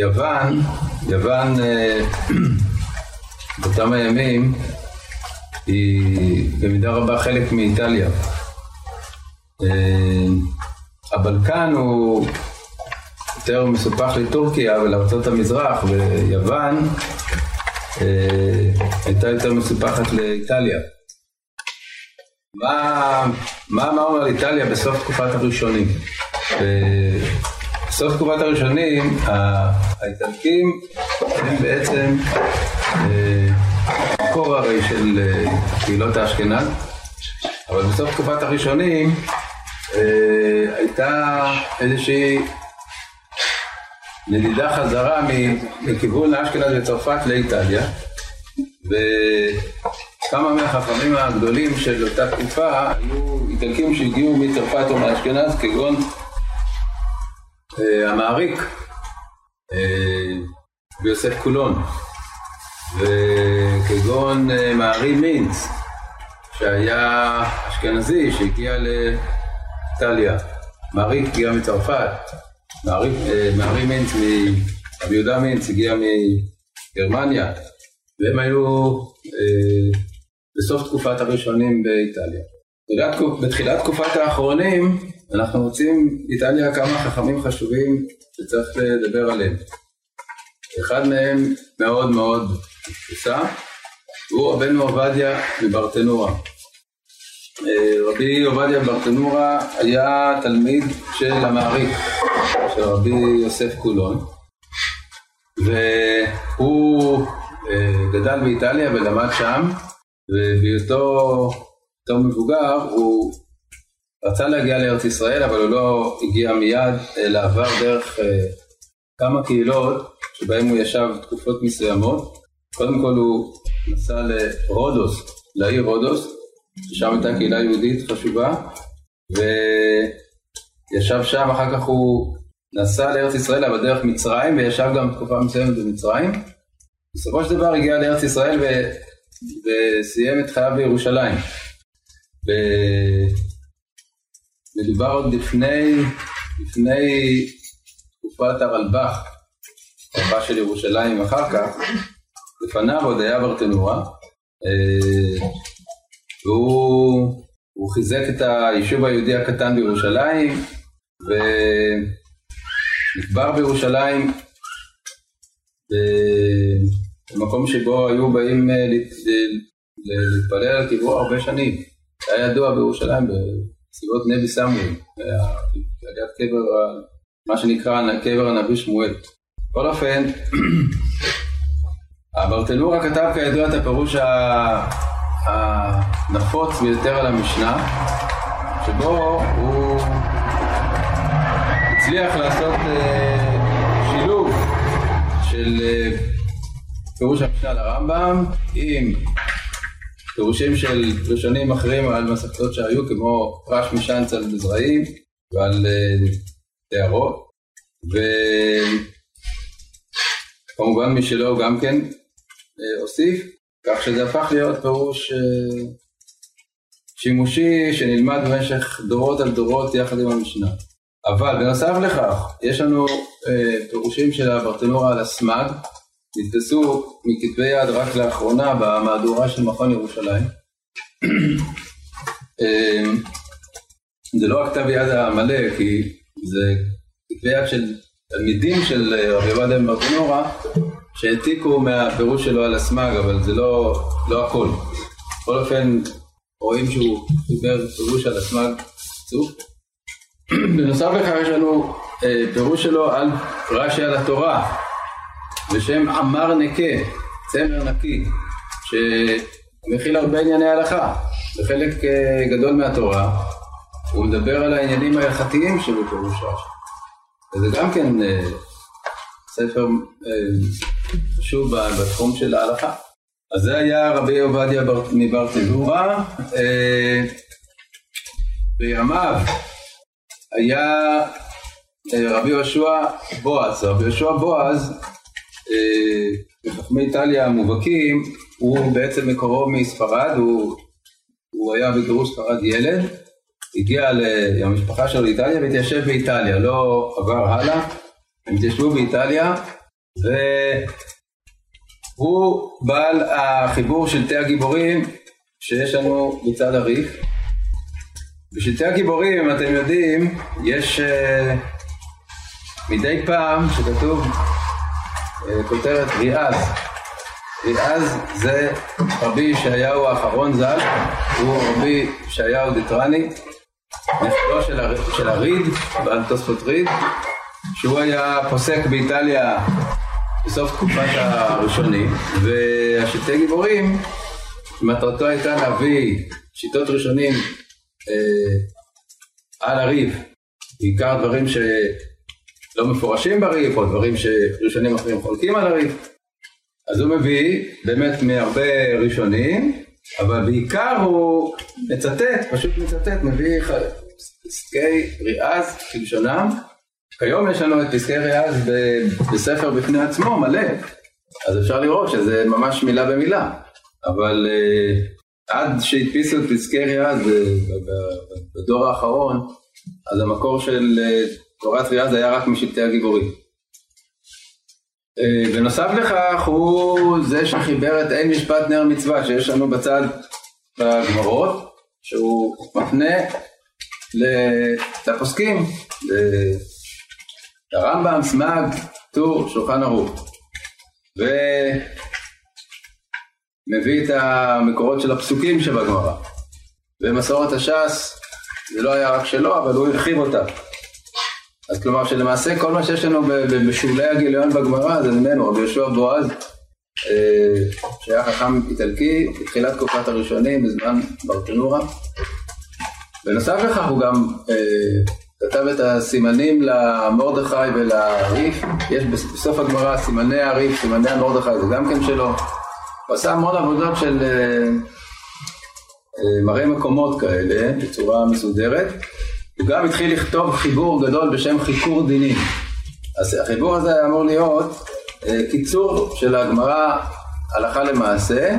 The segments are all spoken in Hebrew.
יוון, יוון באותם הימים היא במידה רבה חלק מאיטליה. הבלקן הוא יותר מסופח לטורקיה ולארצות המזרח ויוון הייתה יותר מסופחת לאיטליה. מה, מה אמרנו על איטליה בסוף תקופת הראשונים? בסוף תקופת הראשונים האיטלקים הם בעצם מקור הרי של קהילות האשכנז. אבל בסוף תקופת הראשונים הייתה איזושהי נדידה חזרה מכיוון אשכנז וצרפת לאיטליה. וכמה מהחכמים הגדולים של אותה תקופה היו איטלקים שהגיעו מצרפת או מאשכנז כגון המעריק ויוסף קולון וכגון מערי מינץ שהיה אשכנזי שהגיע לאיטליה מעריק הגיע מצרפת מערי מינץ, רבי יהודה מינץ הגיע מגרמניה והם היו בסוף תקופת הראשונים באיטליה. בתחילת תקופת האחרונים אנחנו רוצים איטליה כמה חכמים חשובים שצריך לדבר עליהם. אחד מהם מאוד מאוד מפורסם הוא רבנו עובדיה מברטנורה. רבי עובדיה מברטנורה היה תלמיד של המעריק של רבי יוסף קולון והוא גדל באיטליה ולמד שם ובהיותו מבוגר הוא רצה להגיע לארץ ישראל אבל הוא לא הגיע מיד אלא עבר דרך כמה קהילות שבהם הוא ישב תקופות מסוימות. קודם כל הוא נסע לרודוס, לעיר רודוס ששם הייתה קהילה יהודית חשובה וישב שם, אחר כך הוא נסע לארץ ישראל אבל דרך מצרים וישב גם תקופה מסוימת במצרים. בסופו של דבר הגיע לארץ ישראל ו... וסיים את חייו בירושלים ומדובר עוד לפני, לפני תקופת הרלב"ח, הרלב"ח של ירושלים אחר כך לפניו עוד היה ברטנורה והוא חיזק את היישוב היהודי הקטן בירושלים ונקבר בירושלים במקום שבו היו באים להתפלל על קברו הרבה שנים. היה ידוע בירושלים בסביבות נבי סמואל, ליד קבר, מה שנקרא קבר הנביא שמואל. בכל אופן, הברטנורה כתב כידוע את הפירוש הנפוץ ביותר על המשנה, שבו הוא הצליח לעשות שילוב של פירוש המשנה לרמב"ם עם פירושים של ראשונים אחרים על מסכתות שהיו כמו פרש משנץ על מזרעים ועל תארות וכמובן משלו גם כן הוסיף כך שזה הפך להיות פירוש שימושי שנלמד במשך דורות על דורות יחד עם המשנה. אבל בנוסף לכך יש לנו פירושים של הברטנורה על הסמ"ג נתפסו מכתבי יד רק לאחרונה במהדורה של מכון ירושלים. זה לא הכתב יד המלא כי זה כתבי יד של תלמידים של רבי עובדיה מברטנורה שהעתיקו מהפירוש שלו על הסמ"ג אבל זה לא, לא הכל. בכל אופן רואים שהוא דיבר פירוש על הסמ"ג קצוף. בנוסף לכך יש לנו פירוש שלו על רש"י על התורה בשם עמר נקה, צמר נקי, שמכיל הרבה ענייני הלכה, זה חלק גדול מהתורה, הוא מדבר על העניינים ההלכתיים שבפירוש רש"י, וזה גם כן ספר חשוב בתחום של ההלכה. אז זה היה רבי עובדיה מברטנורה, בימיו היה רבי יהושע בועז, רבי יהושע בועז בחכמי איטליה המובהקים הוא בעצם מקורו מספרד, הוא, הוא היה בגירוש ספרד ילד, הגיע למשפחה שלו לאיטליה והתיישב באיטליה, לא עבר הלאה, הם התיישבו באיטליה והוא בעל החיבור של תה הגיבורים שיש לנו מצד הריף. בשלטי הגיבורים, אם אתם יודעים, יש uh, מדי פעם שכתוב כותרת ריאז. ריאז זה רבי ישעיהו האחרון ז"ל, הוא רבי ישעיהו דטרני, נכדו של, הר... של הריד, בעל תוספות ריד, שהוא היה פוסק באיטליה בסוף תקופת הראשונים, והשלטי גיבורים, מטרתו הייתה להביא שיטות ראשונים אה, על הריב, בעיקר דברים שלא מפורשים בריב, או דברים שראשונים אחרים חולקים על הריב. אז הוא מביא באמת מהרבה ראשונים, אבל בעיקר הוא מצטט, פשוט מצטט, מביא פסקי ריאז כלשונם. כיום יש לנו את פסקי ריאז בספר בפני עצמו, מלא, אז אפשר לראות שזה ממש מילה במילה, אבל uh, עד שהדפיסו את פסקי ריאז בדור האחרון, אז המקור של אה, תורת ריאז היה רק משבטי הגיבורים. אה, בנוסף לכך הוא זה שחיבר את אין משפט נר מצווה שיש לנו בצד בגמרות, שהוא מפנה לפוסקים, לרמב"ם, סמ"ג, טור, שולחן ערוך. מביא את המקורות של הפסוקים שבגמרא. ומסורת הש"ס, זה לא היה רק שלו, אבל הוא הרחיב אותה. אז כלומר שלמעשה כל מה שיש לנו בשולי הגיליון בגמרא זה ממנו, רבי יהושע בועז, אה, שהיה חכם איטלקי בתחילת תקופת הראשונים בזמן ברטנורה. בנוסף לכך הוא גם אה, כתב את הסימנים למרדכי ולריף, יש בסוף הגמרא סימני הריף, סימני המרדכי, זה גם כן שלו. הוא עשה המון עבודות של אה, מראה מקומות כאלה, בצורה מסודרת. הוא גם התחיל לכתוב חיבור גדול בשם חיקור דינים. אז החיבור הזה אמור להיות אה, קיצור של הגמרא הלכה למעשה,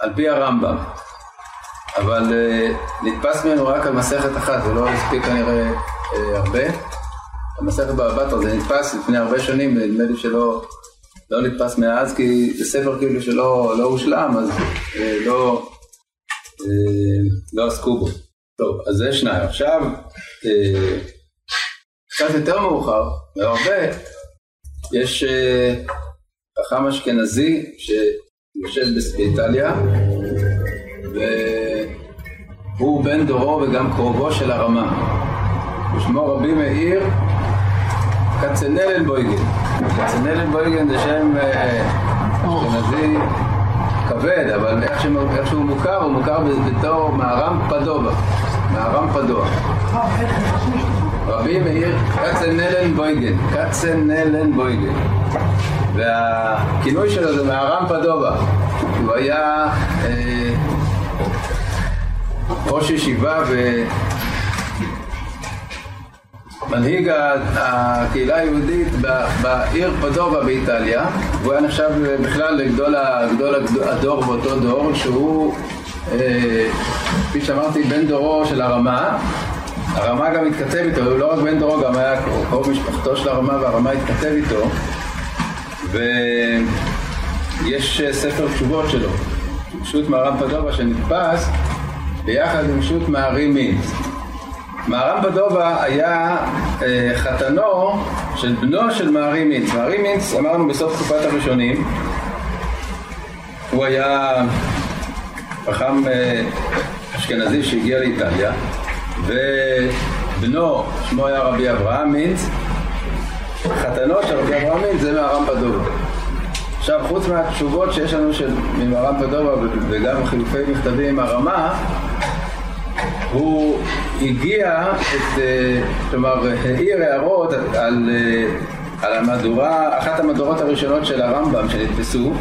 על פי הרמב"ם. אבל נתפס ממנו רק על מסכת אחת, זה לא הספיק כנראה הרבה. המסכת בבא בתרא זה נתפס לפני הרבה שנים, נדמה לי שלא לא נתפס מאז כי זה ספר כאילו שלא לא הושלם אז אה, לא, אה, לא עסקו בו. טוב, אז זה שניים. עכשיו, אה, קצת יותר מאוחר, והרבה, יש אה, חכם אשכנזי שיושב באיטליה והוא בן דורו וגם קרובו של הרמה. ושמו רבי מאיר קצנלנבויגן. קצנלנבויגן זה שם אשכנזי כבד, אבל איך שהוא מוכר, הוא מוכר בתור מהר"ם פדובה. מהר"ם פדובה. רבי מאיר קצנלנבויגן. קצנלנבויגן. והכינוי שלו זה מהר"ם פדובה. הוא היה ראש ישיבה מנהיג הקהילה היהודית בעיר פדובה באיטליה, והוא היה נחשב בכלל לגדול הדור באותו דור, שהוא, אה, כפי שאמרתי, בן דורו של הרמה. הרמה גם התכתב איתו, הוא לא רק בן דורו, גם היה קרוב משפחתו של הרמה, והרמה התכתב איתו. ויש ספר תשובות שלו, שו"ת מהר"ם פדובה, שנתפס ביחד עם שו"ת מהרי מינץ. מהר"ם בדובה היה אה, חתנו של בנו של מהרי מינץ. מהרי מינץ, אמרנו בסוף תקופת הראשונים, הוא היה חכם אה, אשכנזי שהגיע לאיטליה, ובנו, שמו היה רבי אברהם מינץ, חתנו של רבי אברהם מינץ זה מהר"ם בדובה. עכשיו, חוץ מהתשובות שיש לנו של ממר"ם פדובה וגם חילופי מכתבים עם הרמה, הוא הגיע את, אה, כלומר, העיר הערות על, אה, על המהדורה, אחת המהדורות הראשונות של הרמב"ם שנתפסו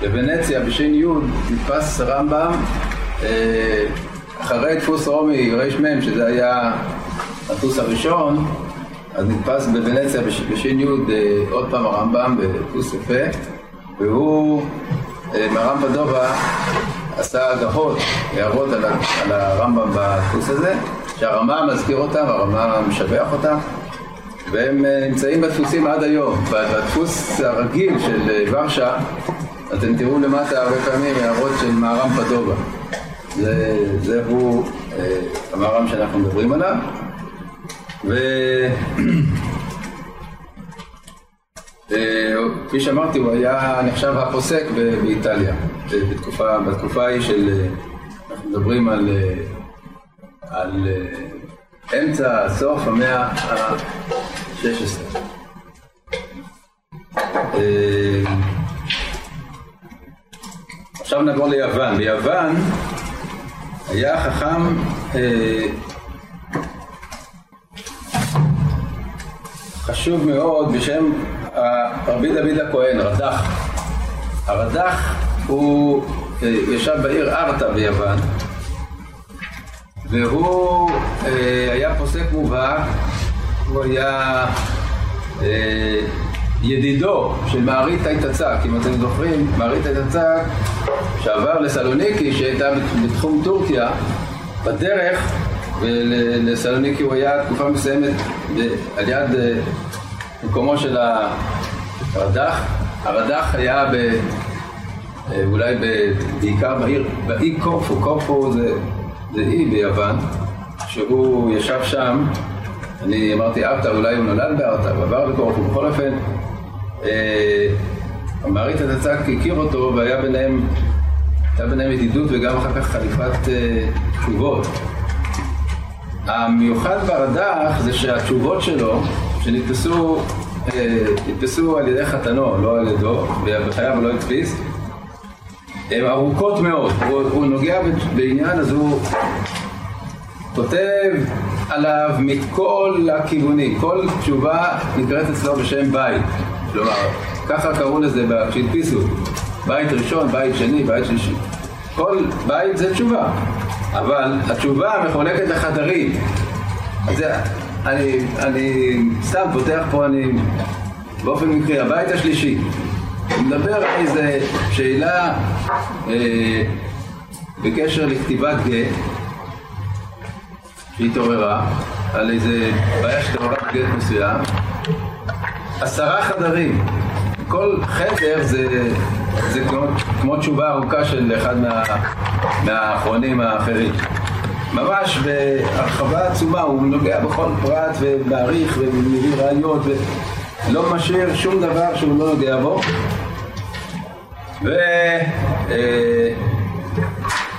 בוונציה בש"י נתפס רמב"ם אחרי דפוס רומי רמ שזה היה הדפוס הראשון אז נתפס בוונציה בש"י עוד פעם הרמב"ם בדפוס יפה והוא מהרמב"ם דובה עשה הגהות, הערות על, הרמב"ם בדפוס הזה, שהרמה מזכיר אותם, הרמה משבח אותם, והם אה, נמצאים בדפוסים עד היום. בדפוס הרגיל של אה, ורשה, אתם תראו למטה הרבה פעמים הערות של מערם פדובה. זה, זה הוא אה, המערם שאנחנו מדברים עליו. ו... כפי שאמרתי, הוא היה נחשב הפוסק באיטליה, בתקופה, בתקופה ההיא של, אנחנו מדברים על, על אמצע, סוף המאה ה-16. אה, עכשיו נעבור ליוון. ביוון היה חכם אה, חשוב מאוד בשם רבי דוד הכהן, רד"ח. הרד"ח הוא אה, ישב בעיר ארטה ביוון והוא אה, היה פוסק מובהק, הוא היה ידידו של מערית תיתצק, אם אתם זוכרים, מערית תיתצק שעבר לסלוניקי שהייתה בתחום טורקיה, בדרך ולסלוניקי הוא היה תקופה מסוימת על יד אה, מקומו של הרד"ח, הרד"ח היה ב... אה, אולי בעיקר בעיר, באי קורפו, קורפו זה זה אי ביוון, שהוא ישב שם, אני אמרתי ארטה, אולי הוא נולד בארטה, הוא עבר בקורפו, בכל אופן, אה, המעריץ הצצק הכיר אותו והיה ביניהם, הייתה ביניהם ידידות וגם אחר כך חליפת אה, תשובות. המיוחד ברד"ח זה שהתשובות שלו, שנתפסו אה, נתפסו על ידי חתנו, לא על ידו, בחייו לא הדפיס, הן ארוכות מאוד, הוא, הוא נוגע בעניין אז הוא כותב עליו מכל הכיוונים, כל תשובה נקראת אצלו בשם בית, כלומר ככה קראו לזה כשהדפיסו, בית ראשון, בית שני, בית שלישי, כל בית זה תשובה, אבל התשובה מחולקת לחדרים, זה, אני, אני סתם פותח פה, אני באופן מקרי, הבית השלישי. הוא מדבר על איזה שאלה אה, בקשר לכתיבת גט שהתעוררה, על איזה בעיה של גט מסוים. עשרה חדרים, כל חדר זה, זה כמו, כמו תשובה ארוכה של אחד מה, מהאחרונים האחרים. ממש בהרחבה עצומה, הוא נוגע בכל פרט ומעריך ומביא ראיות ולא משאיר שום דבר שהוא לא נוגע בו.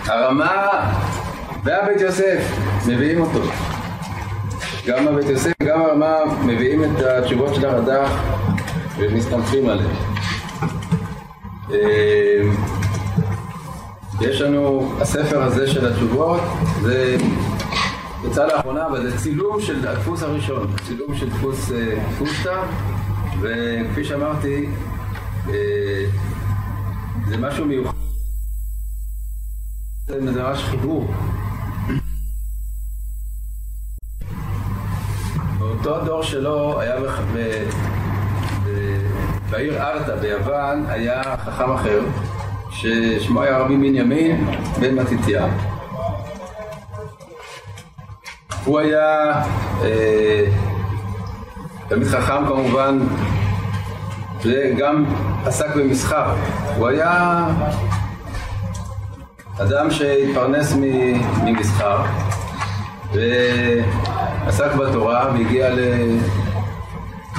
והרמה והבית יוסף מביאים אותו. גם הבית יוסף וגם הרמה מביאים את התשובות של הרד"ח ומסתמכים עליהן. אה, יש לנו, הספר הזה של התשובות, זה יצא לאחרונה, אבל זה צילום של הדפוס הראשון, צילום של דפוס אה, פוסטה, וכפי שאמרתי, אה, זה משהו מיוחד. זה ממש חיבור. באותו דור שלו היה. בעיר ארטה ביוון היה חכם אחר ששמו היה רבי בנימין בן מתתיה. הוא היה אה, תלמיד חכם כמובן וגם עסק במסחר. הוא היה אדם שהתפרנס ממסחר ועסק בתורה והגיע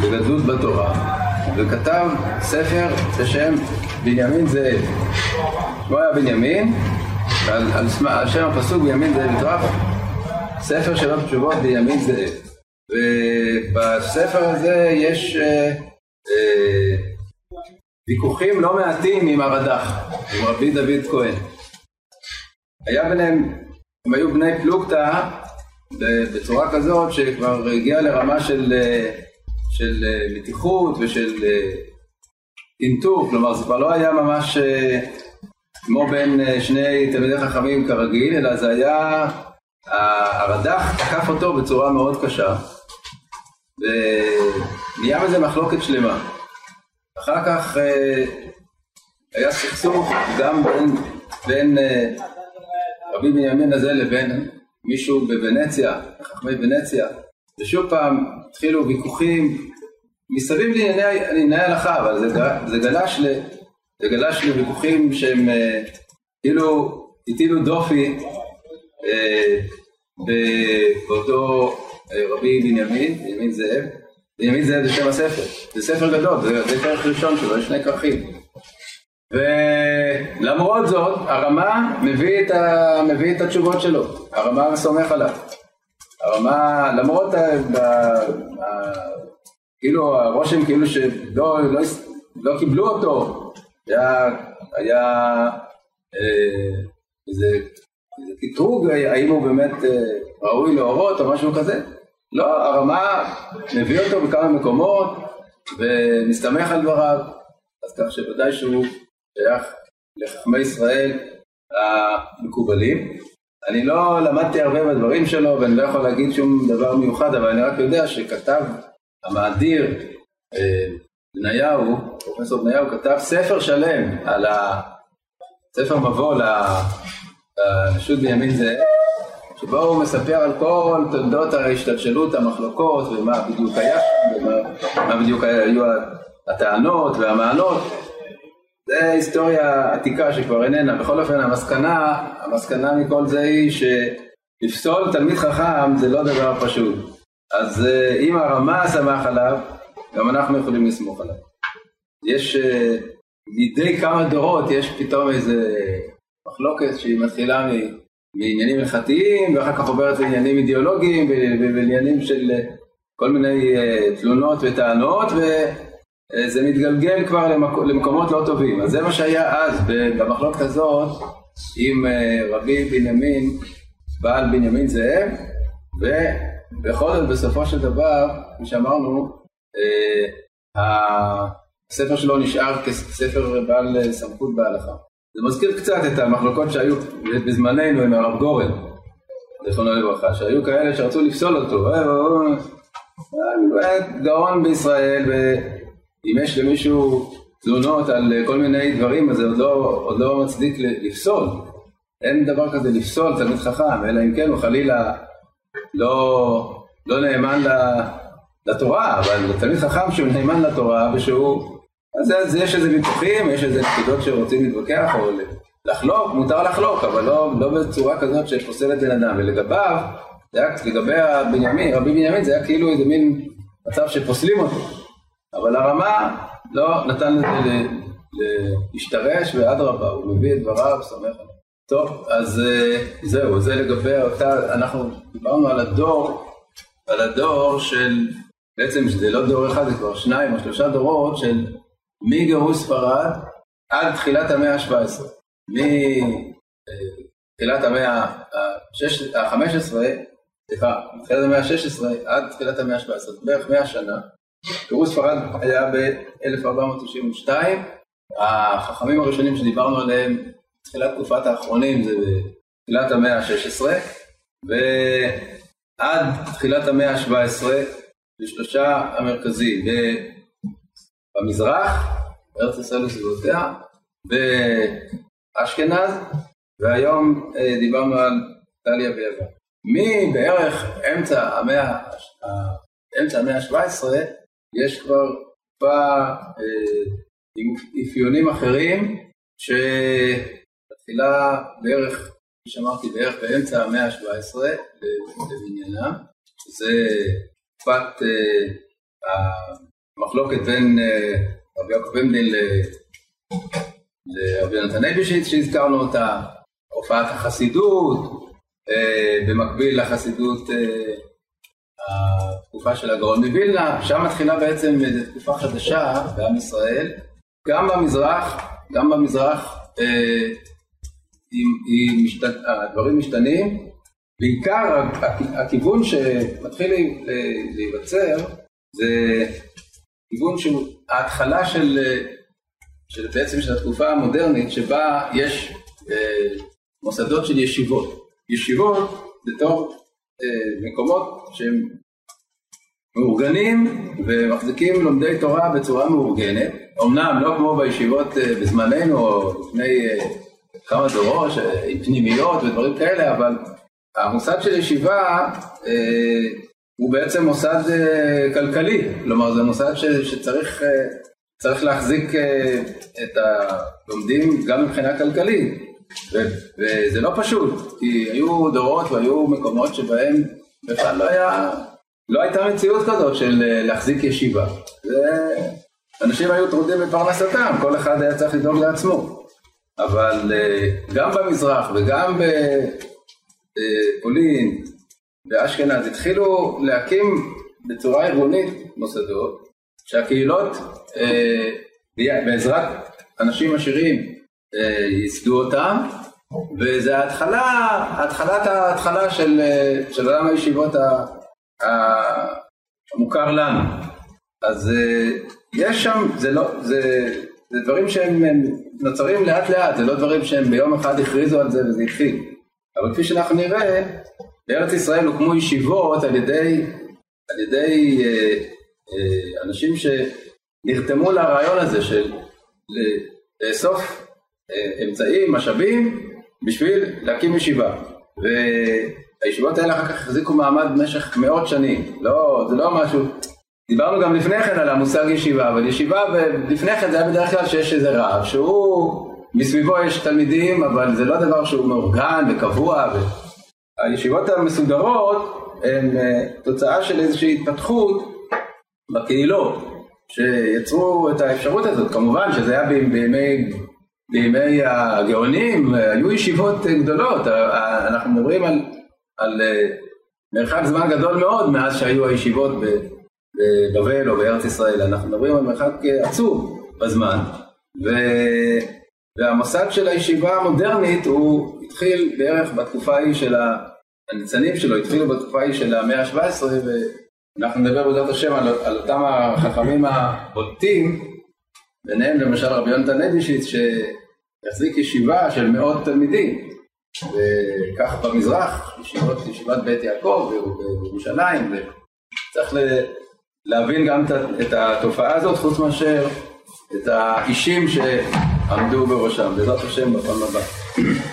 לגדלות בתורה וכתב ספר בשם בנימין זאב. שמו היה בנימין, על, על, על שם הפסוק בנימין זאב יטרף, ספר של עוד תשובות בנימין זאב. ובספר הזה יש אה, אה, ויכוחים לא מעטים עם הרד"ח, עם רבי דוד כהן. היה ביניהם, הם היו בני פלוגתא בצורה כזאת שכבר הגיע לרמה של, אה, של מתיחות ושל טינטור, כלומר זה כבר לא היה ממש כמו בין שני תלמידי חכמים כרגיל, אלא זה היה, הרד"ח תקף אותו בצורה מאוד קשה. ונהיה מזה מחלוקת שלמה. אחר כך אה, היה סכסוך גם בין, בין אה, רבי בנימין הזה לבין מישהו בוונציה, חכמי ונציה, ושוב פעם התחילו ויכוחים מסביב לענייני הלכה, אבל זה, זה, גלש ל, זה גלש לוויכוחים שהם אה, כאילו הטילו דופי אה, באותו אה, רבי בנימין, בנימין זאב, בנימין זאב זה שם הספר, זה ספר גדול, זה, זה כרך ראשון שלו, יש שני כרכים. ולמרות זאת, הרמה מביא את, ה, מביא את התשובות שלו, הרמה סומך עליו. הרמה, למרות ה, ה, ה, כאילו הרושם כאילו שלא לא, לא קיבלו אותו, היה, היה אה, איזה, איזה קטרוג, האם הוא באמת אה, ראוי להורות או משהו כזה. לא, הרמה מביא אותו בכמה מקומות ומסתמך על דבריו, אז כך שוודאי שהוא שייך לחכמי ישראל המקובלים. אני לא למדתי הרבה בדברים שלו ואני לא יכול להגיד שום דבר מיוחד, אבל אני רק יודע שכתב המאדיר אה, בניהו, פרופסור בניהו, כתב ספר שלם על ה... ספר מבוא לרשות בנימין זה, שבו הוא מספר על כל תולדות ההשתלשלות, המחלוקות, ומה בדיוק היה ומה בדיוק היו הטענות והמענות. זה היסטוריה עתיקה שכבר איננה. בכל אופן, המסקנה, המסקנה מכל זה היא שלפסול תלמיד חכם זה לא דבר פשוט. אז אה, אם הרמה שמח עליו, גם אנחנו יכולים לסמוך עליו. יש, אה, מדי כמה דורות יש פתאום איזה מחלוקת שהיא מתחילה מעניינים הלכתיים, ואחר כך עוברת לעניינים אידיאולוגיים ולעניינים של אה, כל מיני תלונות וטענות, וזה מתגלגל כבר למקומות לא טובים. אז זה מה שהיה אז, במחלוקת הזאת, עם רבי בנימין, בעל בנימין זאב, ו... בכל זאת בסופו של דבר, כפי שאמרנו, אה, הספר שלו נשאר כספר בעל סמכות בהלכה. זה מזכיר קצת את המחלוקות שהיו בזמננו עם הרב גורן, זיכרונו לברכה, שהיו כאלה שרצו לפסול אותו, אה, גאון בישראל, ואם יש למישהו תלונות על כל מיני דברים, אז זה עוד לא, עוד לא מצדיק לפסול. אין דבר כזה לפסול תלמיד חכם, אלא אם כן הוא חלילה לא, לא נאמן לתורה, אבל תלמיד חכם שהוא נאמן לתורה ושהוא... אז, אז יש איזה ויכוחים, יש איזה נקודות שרוצים להתווכח או לחלוק, מותר לחלוק, אבל לא, לא בצורה כזאת שפוסלת בן אדם. ולגביו, זה היה, לגבי הבנימין, רבי בנימין זה היה כאילו איזה מין מצב שפוסלים אותו. אבל הרמה לא נתן לזה להשתרש, ואדרבה, הוא מביא את דבריו, סומך עליו. טוב, אז אה, זהו, זה לגבי אותה, אנחנו דיברנו על הדור, על הדור של, בעצם זה לא דור אחד, זה כבר שניים או שלושה דורות של מגירוש ספרד עד תחילת המאה ה-17. מתחילת המאה ה-15, סליחה, מתחילת המאה ה-16 עד תחילת המאה ה-17, בערך מאה שנה. גירוש ספרד היה ב-1492, החכמים הראשונים שדיברנו עליהם תחילת תקופת האחרונים זה בתחילת המאה ה-16, ועד תחילת המאה ה-17 בשלושה המרכזים, במזרח, בארץ ישראל וסביבותיה, באשכנז, והיום אה, דיברנו על דליה ויוון. מבערך אמצע המאה, אמצע המאה ה-17 יש כבר תקופה אה, עם אפיונים אחרים, ש... מתחילה בערך, כפי שאמרתי, בערך באמצע המאה ה-17 למניינם, זה תקופת אה, המחלוקת בין אה, רבי יעקב במדין לרבי יונתן אייבשיץ שהזכרנו אותה, הופעת החסידות, במקביל לחסידות התקופה של הגאון מווילנה, שם מתחילה בעצם תקופה חדשה בעם ישראל, גם במזרח, גם במזרח היא, היא משת... הדברים משתנים, בעיקר הכיוון שמתחיל להיווצר זה כיוון שהוא ההתחלה של, של בעצם של התקופה המודרנית שבה יש אה, מוסדות של ישיבות. ישיבות בתור אה, מקומות שהם מאורגנים ומחזיקים לומדי תורה בצורה מאורגנת, אמנם לא כמו בישיבות אה, בזמננו או לפני אה, כמה דורות פנימיות ודברים כאלה, אבל המושג של ישיבה אה, הוא בעצם מוסד כלכלי, כלומר זה מוסד ש, שצריך צריך להחזיק את הלומדים גם מבחינה כלכלית, וזה לא פשוט, כי היו דורות והיו מקומות שבהם בכלל לא היה, לא הייתה מציאות כזאת של להחזיק ישיבה. אנשים היו טרודים בפרנסתם, כל אחד היה צריך לדאוג לעצמו. אבל אה, גם במזרח וגם בפולין, באשכנז, התחילו להקים בצורה ארגונית מוסדות, שהקהילות אה, בעזרת אנשים עשירים אה, ייסדו אותם, וזה ההתחלה, התחלת ההתחלה של, של עולם הישיבות המוכר לנו. אז יש שם, זה לא, זה, זה דברים שהם נוצרים לאט לאט, זה לא דברים שהם ביום אחד הכריזו על זה וזה התחיל. אבל כפי שאנחנו נראה, בארץ ישראל הוקמו ישיבות על ידי, על ידי אה, אה, אנשים שנרתמו לרעיון הזה של לאסוף אה, אמצעים, משאבים, בשביל להקים ישיבה. והישיבות האלה אחר כך החזיקו מעמד במשך מאות שנים. לא, זה לא משהו... דיברנו גם לפני כן על המושג ישיבה, אבל ישיבה לפני כן זה היה בדרך כלל שיש איזה רב שהוא, מסביבו יש תלמידים, אבל זה לא דבר שהוא מאורגן וקבוע. ו... הישיבות המסודרות הן אה, תוצאה של איזושהי התפתחות בקהילות, שיצרו את האפשרות הזאת. כמובן שזה היה בימי, בימי הגאונים, היו ישיבות גדולות, אנחנו מדברים על, על אה, מרחק זמן גדול מאוד מאז שהיו הישיבות. בבבל או בארץ ישראל, אנחנו מדברים על מרחק אה, עצום בזמן, ו... והמוסד של הישיבה המודרנית הוא התחיל בערך בתקופה ההיא של. הניצנים שלו התחילו בתקופה ההיא של המאה ה-17 ואנחנו נדבר בעזרת השם על, על אותם החכמים הבוטים, ביניהם למשל רבי יונתן אדישיץ שהחזיק ישיבה של מאות תלמידים וכך במזרח, ישיבות, ישיבת בית יעקב בירושלים וצריך להבין גם את התופעה הזאת, חוץ מאשר את האישים שעמדו בראשם, בעזרת השם בפעם הבאה.